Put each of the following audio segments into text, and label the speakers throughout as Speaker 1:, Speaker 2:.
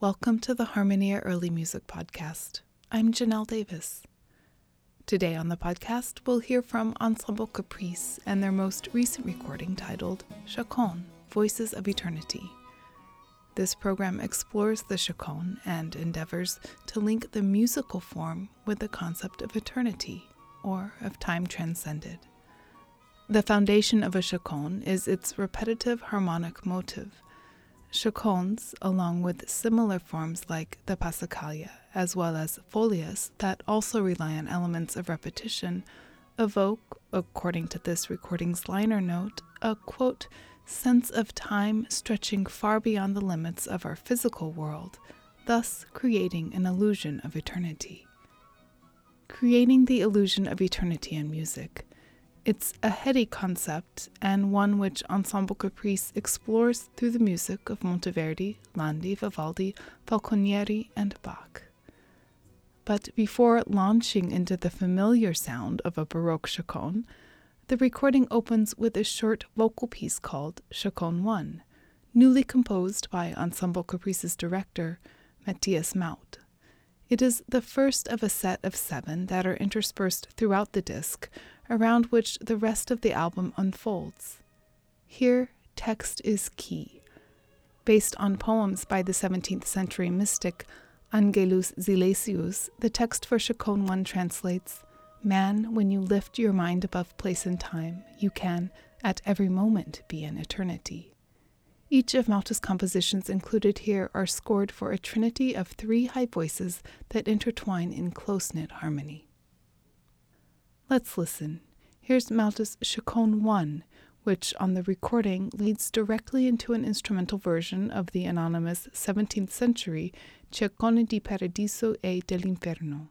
Speaker 1: Welcome to the Harmonia Early Music Podcast. I'm Janelle Davis. Today on the podcast, we'll hear from Ensemble Caprice and their most recent recording titled Chaconne Voices of Eternity. This program explores the chaconne and endeavors to link the musical form with the concept of eternity, or of time transcended. The foundation of a chaconne is its repetitive harmonic motive. Chaconnes, along with similar forms like the passacaglia, as well as folias that also rely on elements of repetition, evoke, according to this recording's liner note, a quote, sense of time stretching far beyond the limits of our physical world, thus creating an illusion of eternity. Creating the illusion of eternity in music. It's a heady concept and one which Ensemble Caprice explores through the music of Monteverdi, Landi, Vivaldi, Falconieri, and Bach. But before launching into the familiar sound of a Baroque chaconne, the recording opens with a short vocal piece called Chaconne 1, newly composed by Ensemble Caprice's director, Matthias Maute. It is the first of a set of seven that are interspersed throughout the disc, around which the rest of the album unfolds. Here, text is key. Based on poems by the 17th century mystic Angelus Silesius, the text for Chaconne 1 translates Man, when you lift your mind above place and time, you can, at every moment, be in eternity. Each of Maute's compositions included here are scored for a trinity of three high voices that intertwine in close knit harmony. Let's listen. Here's Maute's Chaconne 1, which on the recording leads directly into an instrumental version of the anonymous 17th century Chaconne di Paradiso e dell'Inferno.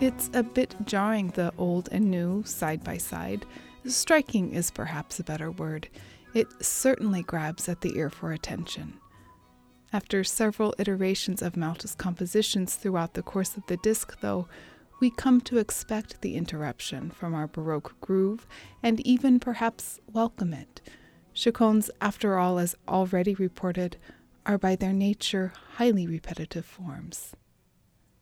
Speaker 1: It's a bit jarring, the old and new side by side. Striking is perhaps a better word. It certainly grabs at the ear for attention. After several iterations of Maute's compositions throughout the course of the disc, though, we come to expect the interruption from our Baroque groove and even perhaps welcome it. Chaconnes, after all, as already reported, are by their nature highly repetitive forms.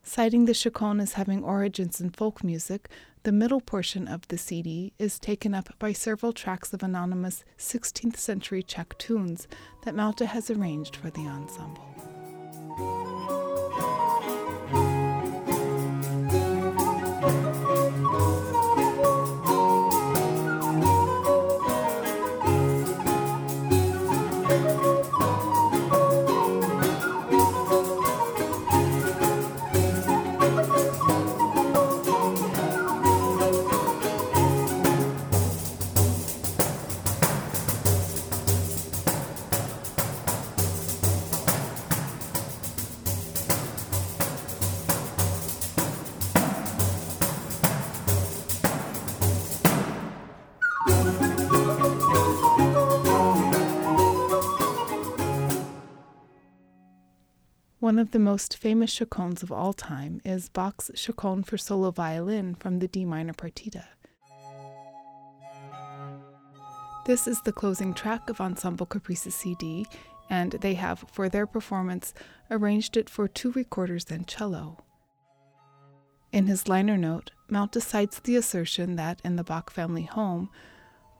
Speaker 1: Citing the chaconne as having origins in folk music, the middle portion of the CD is taken up by several tracks of anonymous 16th century Czech tunes that Maute has arranged for the ensemble. One of the most famous chaconnes of all time is Bach's Chaconne for solo violin from the D minor partita. This is the closing track of Ensemble Caprice's CD, and they have, for their performance, arranged it for two recorders and cello. In his liner note, Maute cites the assertion that in the Bach family home,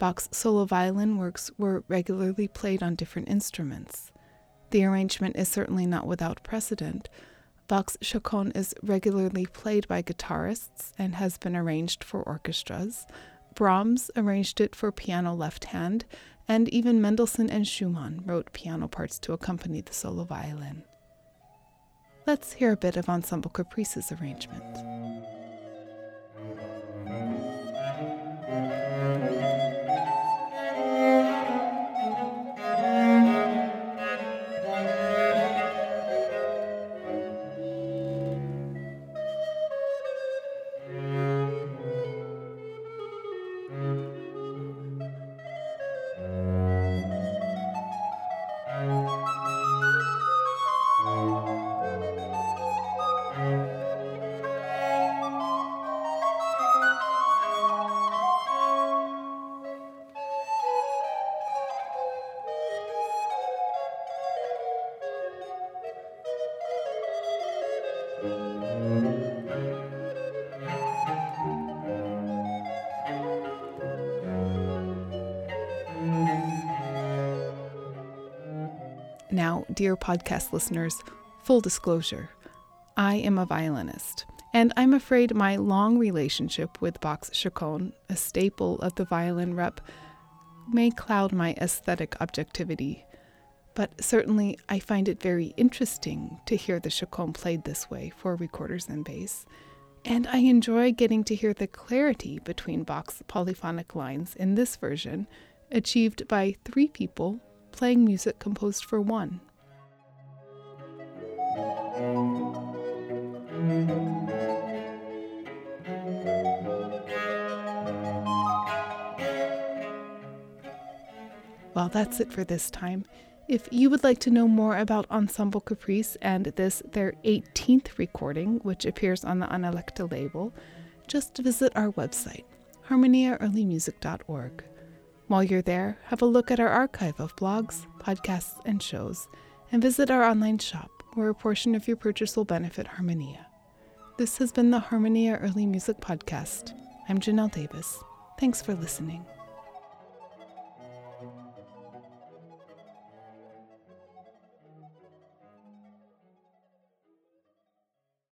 Speaker 1: Bach's solo violin works were regularly played on different instruments. The arrangement is certainly not without precedent. Bach's Chaconne is regularly played by guitarists and has been arranged for orchestras. Brahms arranged it for piano left hand, and even Mendelssohn and Schumann wrote piano parts to accompany the solo violin. Let's hear a bit of Ensemble Caprice's arrangement. Now, dear podcast listeners, full disclosure I am a violinist, and I'm afraid my long relationship with Bach's Chaconne, a staple of the violin rep, may cloud my aesthetic objectivity. But certainly, I find it very interesting to hear the Chaconne played this way for recorders and bass, and I enjoy getting to hear the clarity between Bach's polyphonic lines in this version, achieved by three people playing music composed for one. Well, that's it for this time. If you would like to know more about Ensemble Caprice and this, their 18th recording, which appears on the Analekta label, just visit our website, harmoniaearlymusic.org. While you're there, have a look at our archive of blogs, podcasts, and shows, and visit our online shop, where a portion of your purchase will benefit Harmonia. This has been the Harmonia Early Music Podcast. I'm Janelle Davis. Thanks for listening.